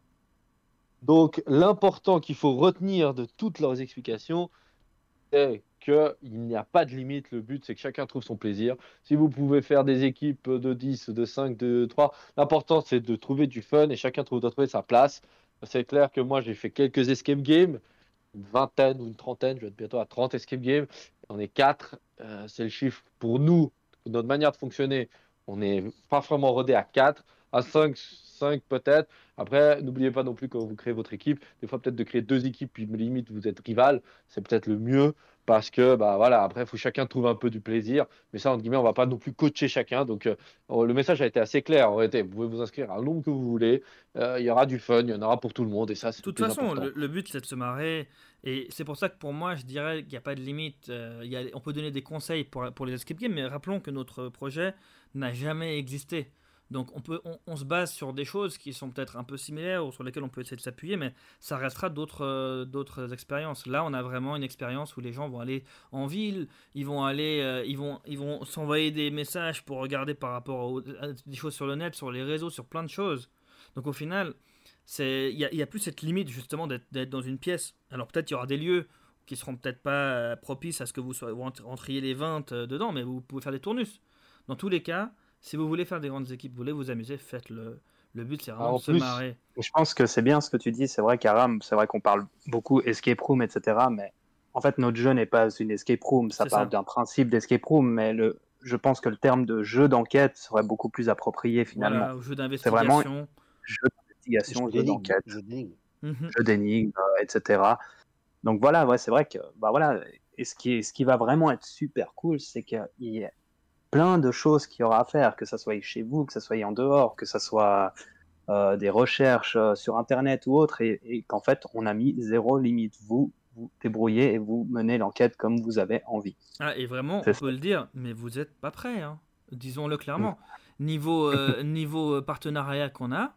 Donc, l'important qu'il faut retenir de toutes leurs explications, c'est qu'il n'y a pas de limite. Le but, c'est que chacun trouve son plaisir. Si vous pouvez faire des équipes de 10, de 5, de 3, l'important, c'est de trouver du fun et chacun doit trouver sa place. C'est clair que moi, j'ai fait quelques escape games, une vingtaine ou une trentaine, je vais être bientôt à 30 escape games. On est 4. c'est le chiffre pour nous, notre manière de fonctionner. On n'est pas vraiment rodé à 4, à 5, 5 peut-être. Après, n'oubliez pas non plus quand vous créez votre équipe, des fois peut-être de créer deux équipes, puis limite vous êtes rival, c'est peut-être le mieux parce que bah voilà, après il faut que chacun trouve un peu du plaisir. Mais ça, entre guillemets, on va pas non plus coacher chacun. Donc euh, le message a été assez clair. En réalité, vous pouvez vous inscrire à un nombre que vous voulez. Euh, Il y aura du fun, il y en aura pour tout le monde et ça, c'est De toute façon, le, le but c'est de se marrer. Et c'est pour ça que pour moi, je dirais qu'il n'y a pas de limite. Euh, il y a- on peut donner des conseils pour, pour les escape games, mais rappelons que notre projet n'a jamais existé. Donc on, peut, on, se base sur des choses qui sont peut-être un peu similaires ou sur lesquelles on peut essayer de s'appuyer, mais ça restera d'autres euh, expériences. Là, on a vraiment une expérience où les gens vont aller en ville, ils vont aller, euh, ils vont, ils vont s'envoyer des messages pour regarder par rapport aux- à des choses sur le net, sur les réseaux, sur plein de choses. Donc au final, c'est il y, a- plus cette limite justement d'être dans une pièce. Alors peut-être il y aura des lieux qui seront peut-être pas euh, propices à ce que vous, soyez, vous rentr- rentriez les 20 euh, dedans, mais vous pouvez faire des tournus. Dans tous les cas, si vous voulez faire des grandes équipes, vous voulez vous amuser, faites-le. Le but c'est vraiment Ah, en de se plus- marrer. Je pense que c'est bien ce que tu dis. C'est vrai qu'Aram, c'est vrai qu'on parle beaucoup escape room, etc. Mais en fait, notre jeu n'est pas une escape room. Ça parle d'un principe d'escape room, mais le, je pense que le terme de jeu d'enquête serait beaucoup plus approprié finalement. Voilà, jeu vraiment- d'investigation. Jeu d'investigation, jeu d'enquête. jeu d'énigmes. Mhm. jeu d'énigmes, euh, etc. Donc voilà, ouais, c'est vrai que bah voilà, et ce qui, est, ce qui va vraiment être super cool, c'est qu'il y a plein de choses qu'il y aura à faire, que ça soit chez vous, que ça soit en dehors, que ça soit euh, des recherches euh, sur Internet ou autre, et, et qu'en fait, on a mis zéro limite. Vous vous débrouillez et vous menez l'enquête comme vous avez envie. Ah, et vraiment, on ça. peut le dire, mais vous n'êtes pas prêts. Hein. Disons-le clairement. Niveau, euh, <laughs> niveau euh, partenariat qu'on a,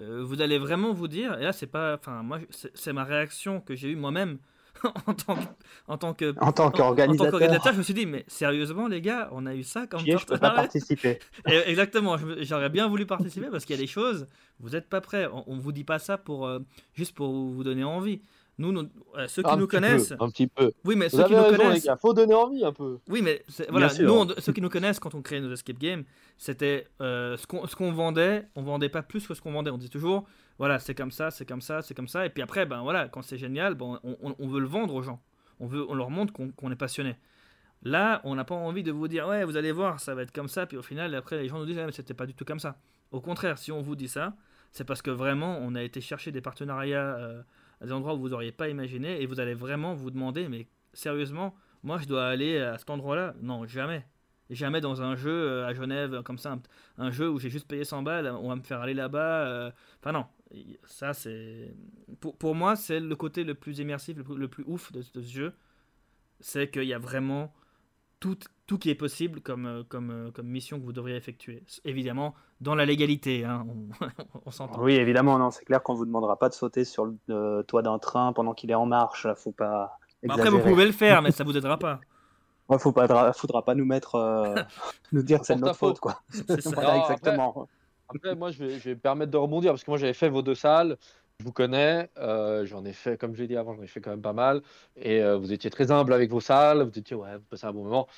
euh, vous allez vraiment vous dire, et là, c'est pas. Enfin, moi, c'est ma réaction que j'ai eue moi-même <laughs> en tant que. En tant que En tant qu'organisateur, je me suis dit, mais sérieusement, les gars, on a eu ça comme je peux pas participer. <laughs> Et Exactement, j'aurais bien voulu participer parce qu'il y a des choses, vous n'êtes pas prêts. On, on vous dit pas ça pour euh, juste pour vous donner envie. Nous, nous- euh, ceux qui Un nous peu, connaissent, un petit peu. oui, mais Vous ceux qui nous raison, les connaissent, gars. Faut donner envie un peu. oui, mais voilà, nous, on- ceux qui nous connaissent quand on crée nos escape games, c'était euh, ce qu'on ce qu'on vendait, on vendait pas plus que ce qu'on vendait. On dit toujours, voilà, c'est comme ça, c'est comme ça, c'est comme ça. Et puis après, ben voilà, quand c'est génial, ben, on, veut le vendre aux gens. On veut, on leur montre qu'on est passionné. Là, on n'a pas envie de vous dire, ouais, vous allez voir, ça va être comme ça. Puis au final, après, les gens nous disent, ah, mais c'était pas du tout comme ça. Au contraire, si on vous dit ça, c'est parce que vraiment, on a été chercher des partenariats euh, à des endroits où vous n'auriez pas imaginé, et vous allez vraiment vous demander, mais sérieusement, moi je dois aller à cet endroit-là? Non, jamais. Jamais dans un jeu euh, à Genève comme ça, un, un jeu où j'ai juste payé 100 balles, on va me faire aller là-bas. euh, Enfin non, ça c'est... Pour, pour moi, c'est le côté le plus immersif, le plus, le plus ouf de, de ce jeu. C'est qu'il y a vraiment tout, tout qui est possible comme, euh, comme, euh, comme mission que vous devriez effectuer. Évidemment, dans la légalité, hein, on, <laughs> on s'entend. Oui, évidemment, non, c'est clair qu'on vous demandera pas de sauter sur le euh, toit d'un train pendant qu'il est en marche. Faut pas. Bah, Après, vous pouvez le faire, mais ça vous aidera pas. Ouais, faut pas, dra- faudra pas nous mettre, euh, <laughs> nous dire que c'est de notre faute, quoi. C'est ça. <laughs> Voilà, Non, après- exactement. Après, moi, je vais, me permettre de rebondir parce que moi, j'avais fait vos deux salles. Je vous connais. euh, j'en ai fait, comme je l'ai dit avant, j'en ai fait quand même pas mal. Et euh, vous étiez très humble avec vos salles. Vous étiez, ouais, vous passez un bon moment.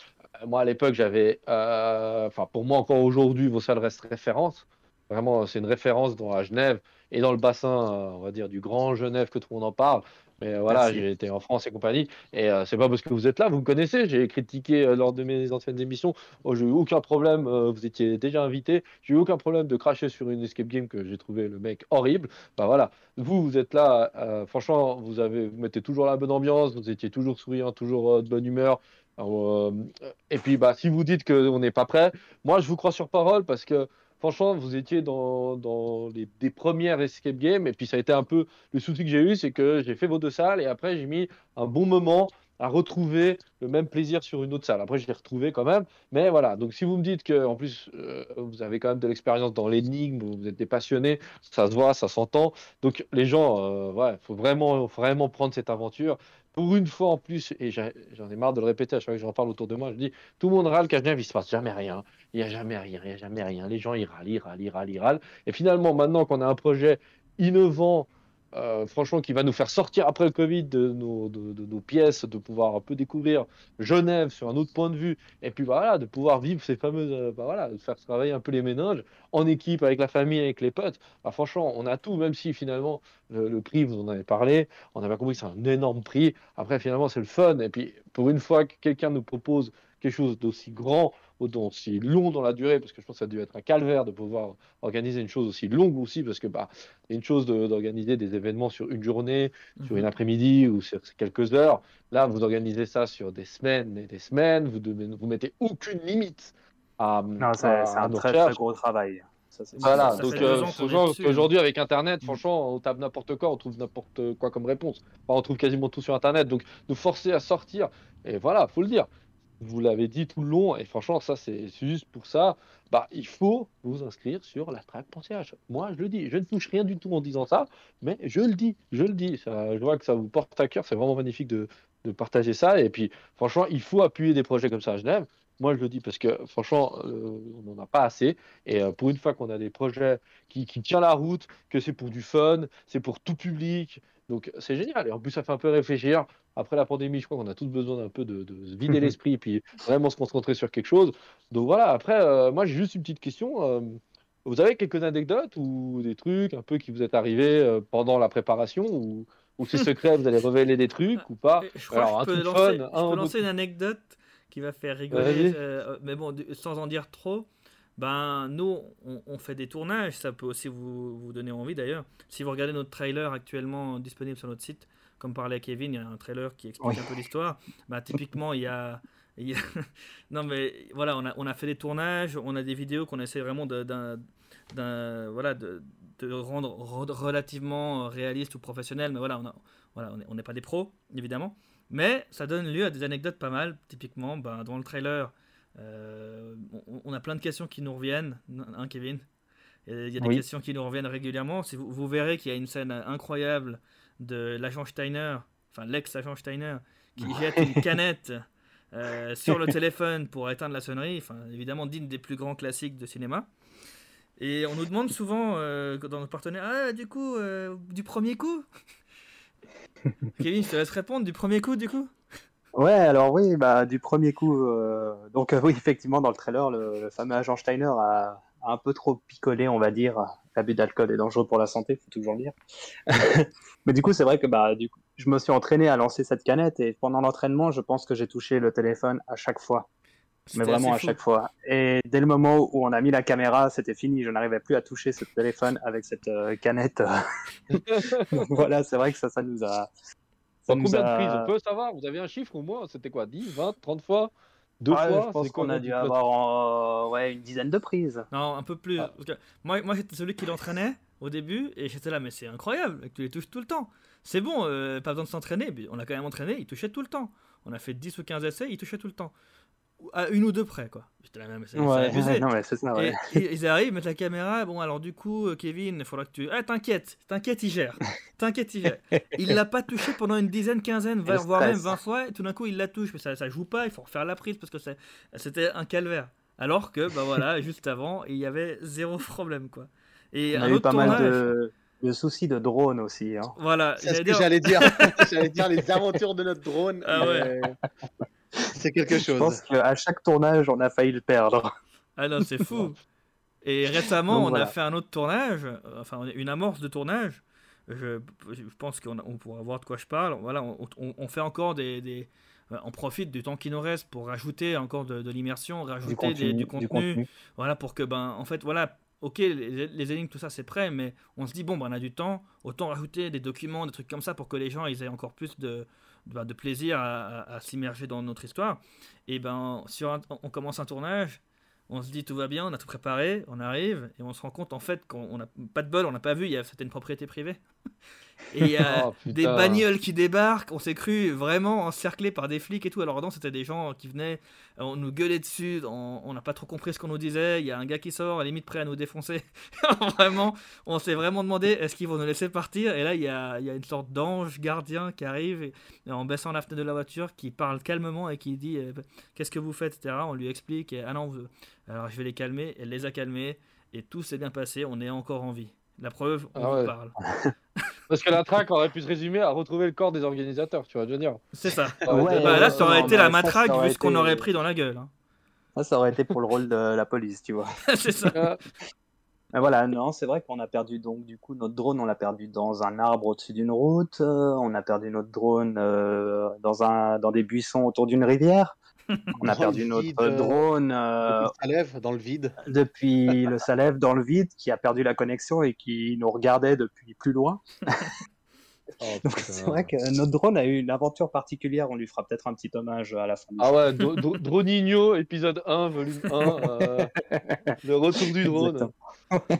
Euh, moi, à l'époque, j'avais. Enfin, pour moi, encore aujourd'hui, vos salles restent références. vraiment, c'est une référence dans, à Genève et dans le bassin, on va dire, du Grand Genève que tout le monde en parle. Mais euh, voilà, j'ai été en France et compagnie. Et euh, c'est pas parce que vous êtes là, vous me connaissez. J'ai critiqué euh, lors de mes anciennes émissions. Oh, j'ai eu aucun problème. euh, vous étiez déjà invité. J'ai eu aucun problème de cracher sur une escape game que j'ai trouvé le mec horrible. Bah voilà, vous, vous êtes là. franchement, vous avez, vous mettez toujours la bonne ambiance. Vous étiez toujours souriant, toujours de bonne humeur. Alors, et puis, bah, si vous dites qu'on n'est pas prêt, moi, je vous crois sur parole parce que. Franchement, vous étiez dans, dans les des premières escape games et puis ça a été un peu le souci que j'ai eu, c'est que j'ai fait vos deux salles et après j'ai mis un bon moment à retrouver le même plaisir sur une autre salle. Après, je l'ai retrouvé quand même. Mais voilà, donc si vous me dites que en plus, euh, vous avez quand même de l'expérience dans l'énigme, vous êtes des passionnés, ça se voit, ça s'entend. Donc les gens, euh, ouais, faut vraiment, vraiment prendre cette aventure. Pour une fois en plus, et j'en ai marre de le répéter à chaque fois que j'en parle autour de moi, je dis, tout le monde râle qu'à Genève, il se passe jamais rien. Il n'y a jamais rien, il n'y a jamais rien. Les gens, ils râlent, ils râlent, ils râlent, ils râlent. Et finalement, maintenant qu'on a un projet innovant, euh, franchement, qui va nous faire sortir après le Covid de nos, de, nos pièces, de pouvoir un peu découvrir Genève sur un autre point de vue, et puis voilà, de pouvoir vivre ces fameuses, euh, bah voilà, de faire travailler un peu les méninges en équipe, avec la famille, avec les potes. Bah, franchement, on a tout, même si finalement le, prix, vous en avez parlé, on avait compris c'est un énorme prix. Après, finalement, c'est le fun. Et puis, pour une fois que quelqu'un nous propose quelque chose d'aussi grand, ou d'aussi long dans la durée, parce que je pense que ça a dû être un calvaire de pouvoir organiser une chose aussi longue aussi, parce que bah, une chose de- d'organiser des événements sur une journée, sur une après-midi ou sur quelques heures. Là, vous organisez ça sur des semaines et des semaines, vous ne vous mettez aucune limite à, Non, c'est un très, très gros travail. Ça. Voilà, Ça donc euh, aujourd'hui avec Internet, Mm. franchement, on tape n'importe quoi, on trouve n'importe quoi comme réponse. Enfin, on trouve quasiment tout sur Internet, donc nous forcer à sortir, et voilà, faut le dire. Vous l'avez dit tout le long, et franchement, ça c'est juste pour ça. Bah, il faut vous inscrire sur la track.ch. Moi, je le dis, je ne touche rien du tout en disant ça, mais je le dis, je le dis. Je vois que ça vous porte à cœur, c'est vraiment magnifique de, de partager ça. Et puis, franchement, il faut appuyer des projets comme ça à Genève. Moi, je le dis parce que, franchement, euh, on n'en a pas assez. Et euh, pour une fois qu'on a des projets qui, qui tiennent la route, que c'est pour du fun, c'est pour tout public, donc c'est génial. Et en plus, ça fait un peu réfléchir. Après la pandémie, je crois qu'on a tous besoin d'un peu de, de se vider l'esprit et puis vraiment se concentrer sur quelque chose. Donc voilà, après, euh, moi, j'ai juste une petite question. vous avez quelques anecdotes ou des trucs un peu qui vous est arrivé euh, pendant la préparation ou, ou c'est secret, vous allez révéler des trucs ou pas Je crois Alors, que je peux, lancer, fun, je un peux ou lancer une anecdote qui va faire rigoler, euh, mais bon, sans en dire trop. Ben, nous, on, on fait des tournages, ça peut aussi vous, vous donner envie d'ailleurs. Si vous regardez notre trailer actuellement disponible sur notre site, comme parlait Kevin, il y a un trailer qui explique un peu l'histoire. Ben, typiquement, il y a. il y a- <laughs> non, mais voilà, on a, on a fait des tournages, on a des vidéos qu'on essaie vraiment d'un- voilà, de, de rendre re- relativement réaliste ou professionnel, mais voilà, on a- voilà, on n'est pas des pros, évidemment. Mais ça donne lieu à des anecdotes pas mal. Typiquement, ben, dans le trailer, euh, on, on a plein de questions qui nous reviennent, hein, Kevin? Et Il y a des Oui. questions qui nous reviennent régulièrement. Si vous, vous verrez qu'il y a une scène incroyable de l'agent Steiner, enfin l'ex-agent Steiner, qui jette une <laughs> canette euh, sur le <laughs> téléphone pour éteindre la sonnerie. Enfin, évidemment, digne des plus grands classiques de cinéma. Et on nous demande souvent euh, dans nos partenaires, ah, du coup, euh, du premier coup <laughs> Kevin, je te laisse répondre, du premier coup, du coup? Ouais, alors oui, bah, du premier coup, euh, donc oui, effectivement, dans le trailer, le, le fameux agent Steiner a, a un peu trop picolé, on va dire. L'abus d'alcool est dangereux pour la santé, faut toujours le dire. <laughs> Mais du coup, c'est vrai que bah, du coup, je me suis entraîné à lancer cette canette et pendant l'entraînement, je pense que j'ai touché le téléphone à chaque fois. Mais vraiment à fou. chaque fois. Et dès le moment où on a mis la caméra, c'était fini. Je n'arrivais plus à toucher ce téléphone avec cette euh, canette. <laughs> <laughs> voilà, c'est vrai que ça, ça nous a. ça nous combien de a- prises On peut savoir Vous avez un chiffre au moins C'était quoi 10, 20, 30 fois Deux Ouais, fois je pense C'est qu'on a dû de- avoir en- ouais, une dizaine de prises. Non, un peu plus. Ah. Parce que moi, moi j'étais celui qui l'entraînait au début et j'étais là, mais c'est incroyable, tu les touches tout le temps. C'est bon, euh, pas besoin de s'entraîner. On a quand même entraîné, il touchait tout le temps. On a fait 10 ou 15 essais, il touchait tout le temps. À une ou deux près, quoi. Mais non, mais ça, ouais. Et ils- ils arrivent, mettent la caméra. Bon, alors du coup, euh, Kevin, il faudra que tu. Ah, t'inquiète, t'inquiète, il gère. T'inquiète, il gère. Il l'a pas touché pendant une dizaine, quinzaine, Le voire même stress. 20 fois. Et tout d'un coup, il la touche, mais ça, ça joue pas. Il faut refaire la prise parce que c'était un calvaire. Alors que, bah voilà, <laughs> juste avant, il y avait zéro problème, quoi. Et On un a eu pas mal de, de soucis de drone aussi. Hein. Voilà, C'est ce j'allais que dire- j'allais dire. <laughs> j'allais dire les aventures de notre drone. Ah ouais. mais <laughs> C'est quelque Je chose. pense qu'à chaque tournage, on a failli le perdre. Ah non, c'est fou. <laughs> Et récemment, Donc, on voilà. a fait un autre tournage, enfin une amorce de tournage. Je, je pense qu'on on pourra voir de quoi je parle. Voilà, on, on- on fait encore des, des- euh, on profite du temps qui nous reste pour rajouter encore de, de l'immersion, rajouter Du des- contenu, du, contenu, du contenu. Voilà, pour que, ben, en fait, voilà, ok, les, les énigmes, tout ça, c'est prêt, mais on se dit, bon, ben, on a du temps, autant rajouter des documents, des trucs comme ça pour que les gens ils aient encore plus de, de, ben, de plaisir à, s'immerger dans notre histoire. Et ben, un- on commence un tournage, on se dit tout va bien, on a tout préparé, on arrive et on se rend compte en fait qu'on n'a pas de bol, on n'a pas vu, il y a c'était une propriété privée. <laughs> Et il y a Oh, des bagnoles qui débarquent, on s'est cru vraiment encerclé par des flics et tout. Alors non, c'était des gens qui venaient, euh, on nous gueulait dessus, on n'a pas trop compris ce qu'on nous disait. Il y a un gars qui sort, à la limite prêt à nous défoncer. <laughs> vraiment, on s'est vraiment demandé est-ce qu'ils vont nous laisser partir? Et là, il y a, il y a une sorte d'ange gardien qui arrive et, en baissant la fenêtre de la voiture, qui parle calmement et qui dit euh, qu'est-ce que vous faites, etc. On lui explique et ah non, vous- alors je vais les calmer. Elle les a calmés et tout s'est bien passé. On est encore en vie. La preuve, on Ah vous parle. <laughs> Parce que la traque aurait pu se résumer à retrouver le corps des organisateurs, tu vois, je veux dire. C'est ça. Ça aurait Ouais, été- Bah, là, ça aurait non, été la matraque ça vu ce qu'on aurait pris dans la gueule. hein. Ça, ça aurait été pour le rôle de la police, tu vois. <laughs> c'est ça. Euh, Mais voilà, non, c'est vrai qu'on a perdu donc du coup notre drone, on l'a perdu dans un arbre au-dessus d'une route, euh, on a perdu notre drone euh, dans un dans des buissons autour d'une rivière. On a perdu notre euh, drone euh, Ça lève dans le vide. depuis le Salève dans le vide qui a perdu la connexion et qui nous regardait depuis plus loin. oh, <laughs> Donc c'est vrai que notre drone a eu une aventure particulière, on lui fera peut-être un petit hommage à la fin. Ah ouais, Dro- Dro- Droninho, épisode 1, volume 1, euh, <laughs> le retour du drone.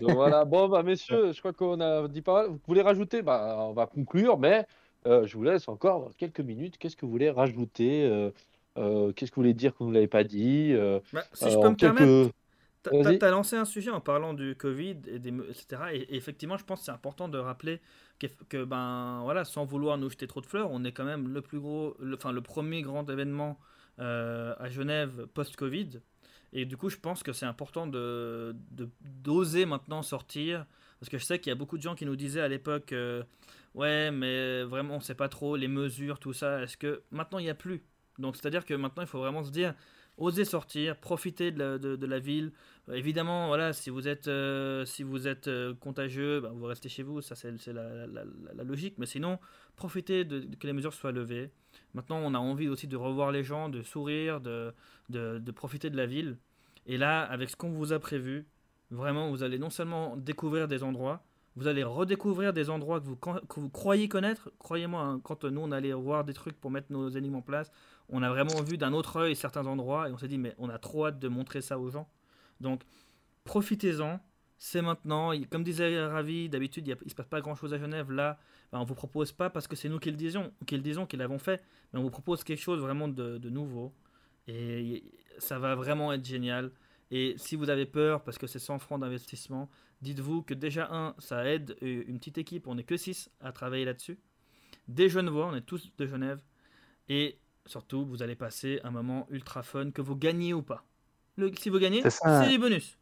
Donc voilà, bon bah messieurs, je crois qu'on a dit pas mal. Vous voulez rajouter? Bah on va conclure, mais euh, je vous laisse encore quelques minutes. Qu'est-ce que vous voulez rajouter euh, euh, Qu'est-ce que vous voulez dire que vous ne l'avez pas dit euh, Bah, si euh, je peux en me permettre, quelques- t'as t'as lancé un sujet en parlant du Covid, et des, etc. Et, et effectivement, je pense que c'est important de rappeler que, que, ben, voilà, sans vouloir nous jeter trop de fleurs, on est quand même le plus gros, le, enfin, le premier grand événement euh, à Genève post-Covid. Et du coup, je pense que c'est important de de- d'oser maintenant sortir. Parce que je sais qu'il y a beaucoup de gens qui nous disaient à l'époque euh, Ouais, mais vraiment, on sait pas trop les mesures, tout ça. Est-ce que maintenant, il n'y a plus? Donc, c'est-à-dire que maintenant, il faut vraiment se dire Osez sortir, profiter de la, ville. Euh, évidemment, voilà, si vous êtes, euh, si vous êtes euh, contagieux, bah, vous restez chez vous, ça c'est la, logique. Mais sinon, profitez que les mesures soient levées. Maintenant, on a envie aussi de revoir les gens, de sourire, de, de profiter de la ville. Et là, avec ce qu'on vous a prévu, vraiment, vous allez non seulement découvrir des endroits, vous allez redécouvrir des endroits que vous, croyez connaître. Croyez-moi, hein, quand nous on allait voir des trucs pour mettre nos énigmes en place, on a vraiment vu d'un autre œil certains endroits et on s'est dit, mais on a trop hâte de montrer ça aux gens. Donc, profitez-en. C'est maintenant. Comme disait Ravi, d'habitude, il ne se passe pas grand-chose à Genève. Là, ben, on ne vous propose pas parce que c'est nous qui le disions, qui le disons, qui l'avons fait, mais on vous propose quelque chose vraiment de nouveau. Et ça va vraiment être génial. Et si vous avez peur, parce que c'est 100 francs d'investissement, dites-vous que déjà, un, ça aide une petite équipe, on n'est que 6 à travailler là-dessus. Des Genevois, on est tous de Genève. Et surtout, vous allez passer un moment ultra fun, que vous gagnez ou pas. Le- si vous gagnez, C'est des bonus.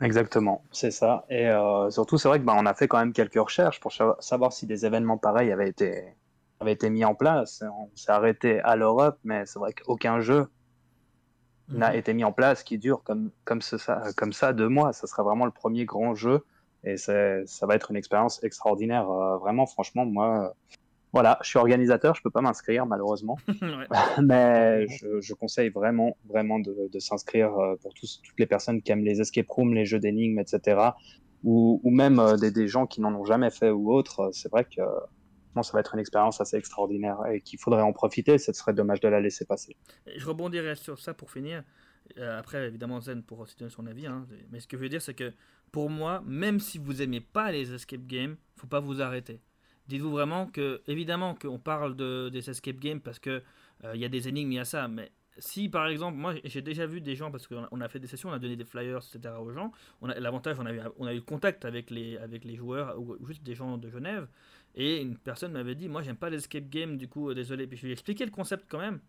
Exactement, c'est ça. Et euh, surtout, c'est vrai que bah, on a fait quand même quelques recherches pour sa- savoir si des événements pareils avaient été, avaient été mis en place. On s'est arrêté à l'Europe, mais c'est vrai qu'aucun jeu n'a Mhm. été mis en place qui dure comme, comme, ce- ça, comme ça deux mois. Ça sera vraiment le premier grand jeu et ça va être une expérience extraordinaire. Euh, vraiment, franchement, moi, euh, voilà, je suis organisateur, je peux pas m'inscrire malheureusement, <laughs> Ouais. <laughs> mais je, je conseille vraiment, vraiment de, de s'inscrire euh, pour tous, toutes les personnes qui aiment les escape rooms, les jeux d'énigmes, etc. Ou, ou même des, des gens qui n'en ont jamais fait ou autres. C'est vrai que bon, ça va être une expérience assez extraordinaire et qu'il faudrait en profiter. Ce serait dommage de la laisser passer. Je rebondirai sur ça pour finir. Euh, après, évidemment, Zen pourra aussi donner son avis. hein. Mais ce que je veux dire, c'est que pour moi, même si vous aimez pas les escape games, faut pas vous arrêter. Dites-vous vraiment que, évidemment, qu'on parle de, des escape games parce que euh, il y a des énigmes, il y a ça. Mais si, par exemple, moi, j'ai déjà vu des gens parce qu'on a, fait des sessions, on a donné des flyers, etc. aux gens. L'avantage, on a eu, on a eu contact avec les, avec les joueurs ou juste des gens de Genève. Et une personne m'avait dit, moi, j'aime pas les escape games, du coup, euh, désolé. Puis je lui ai expliqué le concept quand même.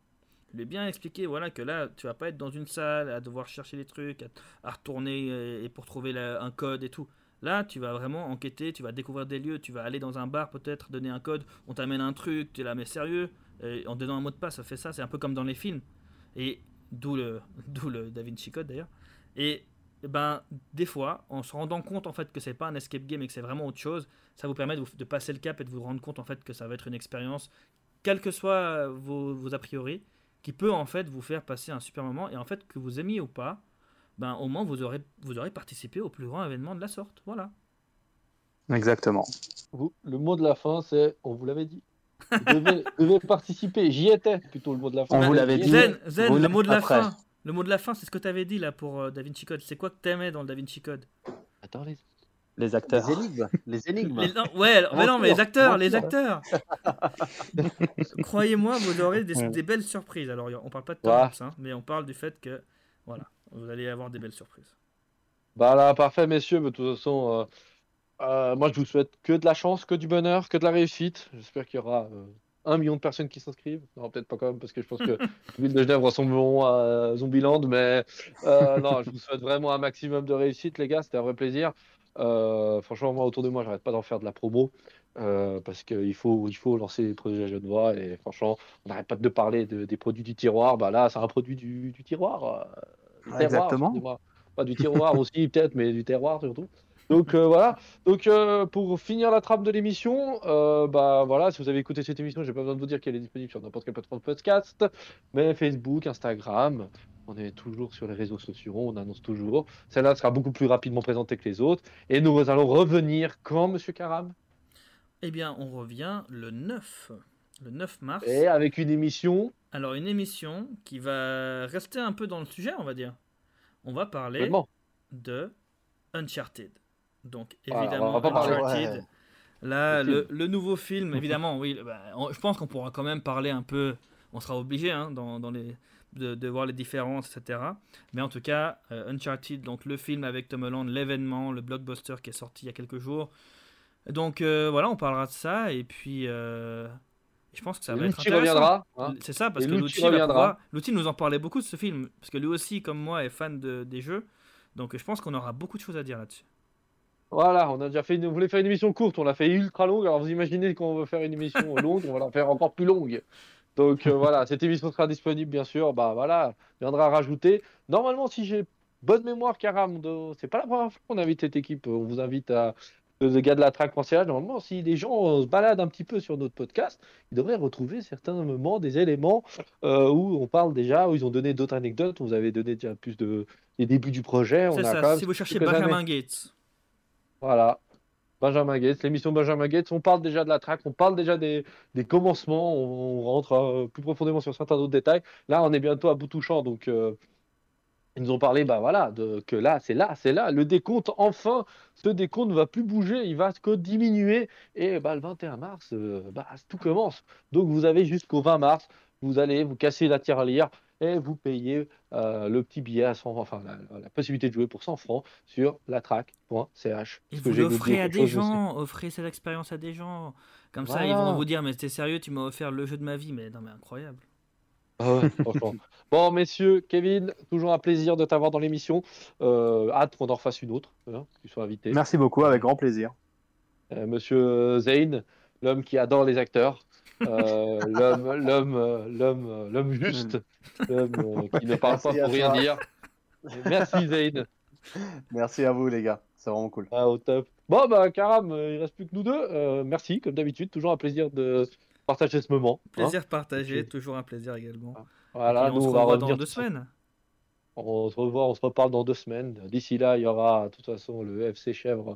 Je lui ai bien expliqué voilà, que là, tu vas pas être dans une salle à devoir chercher les trucs, à, retourner euh, et pour trouver un code et tout. Là, tu vas vraiment enquêter, tu vas découvrir des lieux, tu vas aller dans un bar peut-être, donner un code, on t'amène un truc, tu es là, mais sérieux, euh, en donnant un mot de passe, ça fait ça, c'est un peu comme dans les films. Et d'où le, <laughs> d'où le Da Vinci Code d'ailleurs. Et eh ben, des fois, en se rendant compte en fait que c'est pas un escape game et que c'est vraiment autre chose, ça vous permet de, vous- de passer le cap et de vous rendre compte en fait que ça va être une expérience, quels que soient vos, vos a priori, qui peut en fait vous faire passer un super moment et en fait que vous aimiez ou pas, ben au moins vous aurez, vous aurez participé au plus grand événement de la sorte. Voilà. Exactement. Vous, le mot de la fin, c'est on vous l'avait dit. Vous devez, devez participer. J'y étais plutôt le mot de la fin. On vous l'avait dit. Zen, Zen, vous le mot de la après. fin. Le mot de la fin, c'est ce que tu avais dit là pour euh, Da Vinci Code. C'est quoi que t'aimais dans le Da Vinci Code? Attends, les... Les acteurs. Les énigmes. Les énigmes. Les- non, ouais, mais non, mais les acteurs, les acteurs. <laughs> Croyez-moi, vous aurez des, Ouais. des belles surprises. Alors, on parle pas de Ouais. Tom Hanks, hein, mais on parle du fait que, voilà, vous allez avoir des belles surprises. Bah là, parfait, messieurs. Mais de toute façon, euh, euh, moi, je vous souhaite que de la chance, que du bonheur, que de la réussite. J'espère qu'il y aura euh, un million de personnes qui s'inscrivent. Non, peut-être pas quand même, parce que je pense que <laughs> Ville de Genève ressembleront à Zombieland. Mais euh, non, je vous souhaite vraiment un maximum de réussite, les gars. C'était un vrai plaisir. Euh, franchement, moi, autour de moi, j'arrête pas d'en faire de la promo. euh, parce qu'il faut, il faut lancer les produits à Genevois. Et franchement, on n'arrête pas de parler de- des produits du tiroir. Bah là, c'est un produit du, du tiroir. du terroir, Exactement. Pas du tiroir <laughs> aussi, peut-être, mais du terroir surtout. Donc euh, voilà. Donc euh, pour finir la trame de l'émission, euh, bah voilà, si vous avez écouté cette émission, j'ai pas besoin de vous dire qu'elle est disponible sur n'importe quelle plateforme de podcast, mais Facebook, Instagram, on est toujours sur les réseaux sociaux, on annonce toujours. Celle-là sera beaucoup plus rapidement présentée que les autres, et nous allons revenir quand, Monsieur Karam, Eh bien, on revient le 9, le 9 mars. et avec une émission. Alors, une émission qui va rester un peu dans le sujet, on va dire. On va parler de Uncharted. Donc, Voilà, évidemment, Uncharted. Ouais. Là, Le nouveau film, évidemment, oui. bah, on- je pense qu'on pourra quand même parler un peu. On sera obligé hein, dans, dans les, de, de voir les différences, etc. Mais en tout cas, euh, Uncharted, donc le film avec Tom Holland, l'événement, le blockbuster qui est sorti il y a quelques jours. Donc euh, voilà, on parlera de ça et puis euh, je pense que ça va être L'outil intéressant. reviendra. hein. C'est ça, parce Et que va reviendra. L'outil nous en parlait beaucoup de ce film, parce que lui aussi, comme moi, est fan de- des jeux. Donc je pense qu'on aura beaucoup de choses à dire là-dessus. Voilà, on a déjà fait une... on voulait faire une émission courte, on l'a fait ultra longue. Alors vous imaginez qu'on veut faire une émission <laughs> longue, on va la faire encore plus longue. Donc euh, voilà, cette émission sera disponible bien sûr. Bah voilà, viendra rajouter. Normalement, si j'ai bonne mémoire, Karam, de- c'est pas la première fois qu'on invite cette équipe. On vous invite à le gars de la track.ch. Normalement, si les gens euh, se baladent un petit peu sur notre podcast, ils devraient retrouver certains moments, des éléments euh, où on parle déjà, où ils ont donné d'autres anecdotes. On vous avait donné déjà plus de des débuts du projet. On C'est a ça, quand même si vous cherchez. Benjamin Gates. Voilà. Benjamin Gates, l'émission Benjamin Gates, on parle déjà de la track, on parle déjà des, des commencements, on, rentre euh, plus profondément sur certains autres détails. Là, on est bientôt à bout touchant, donc euh, ils nous ont parlé, bah voilà, que là, c'est là, c'est là, le décompte, enfin, ce décompte ne va plus bouger, il va que diminuer, et bah, le 21 mars, euh, bah, tout commence. Donc vous avez jusqu'au 20 mars, vous allez vous casser la tirelire et vous payez euh, le petit billet à 100, enfin la, la possibilité de jouer pour 100 francs sur latrack.ch. Et vous l'offrez à des gens, offrez cette expérience à des gens. Comme ça, ils vont vous dire, mais t'es sérieux, tu m'as offert le jeu de ma vie. Mais non, mais incroyable. Ah ouais, <laughs> franchement. Bon, messieurs, Kevin, toujours un plaisir de t'avoir dans l'émission. Euh, hâte qu'on en refasse une autre, hein, que tu sois invité. Merci beaucoup, avec grand plaisir. Euh, monsieur Zane, l'homme qui adore les acteurs, l'homme, l'homme, euh, l'homme, euh, l'homme juste, l'homme euh, qui ne parle pas pour rien dire. Merci Zane. Merci à vous, les gars. C'est vraiment cool. Ah, au top. Bon, bah, Karam, euh, il reste plus que nous deux. Euh, merci, comme d'habitude. Toujours un plaisir de partager ce moment. hein. Plaisir partagé, Ok. toujours un plaisir également. Voilà, on nous, se on va revoit dans deux semaines. On se revoit, on se reparle dans deux semaines. D'ici là, il y aura de toute façon le FC Chèvre euh,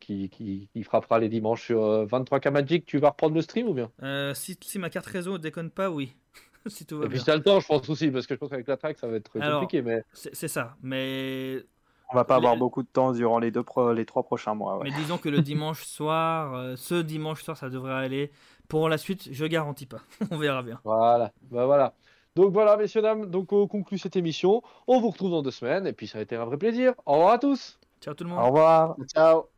qui, qui, qui frappera les dimanches sur euh, 23K Magic. Tu vas reprendre le stream ou bien? Euh, si, si ma carte réseau déconne pas, oui. <laughs> si tout va Et puis bien. si t'as le temps, je pense aussi, parce que je pense qu'avec la track, ça va être Alors, compliqué. Mais C'est c'est ça. Mais, On va pas avoir Les- beaucoup de temps durant les, deux pro- les trois prochains mois. ouais. mais disons que le dimanche <laughs> soir, euh, ce dimanche soir, ça devrait aller. Pour la suite, je garantis pas. <laughs> on verra bien. voilà, bah voilà. Donc voilà, messieurs, dames, donc on conclut cette émission. On vous retrouve dans deux semaines, et puis ça a été un vrai plaisir. Au revoir à tous Ciao tout le monde. Au revoir. Ciao.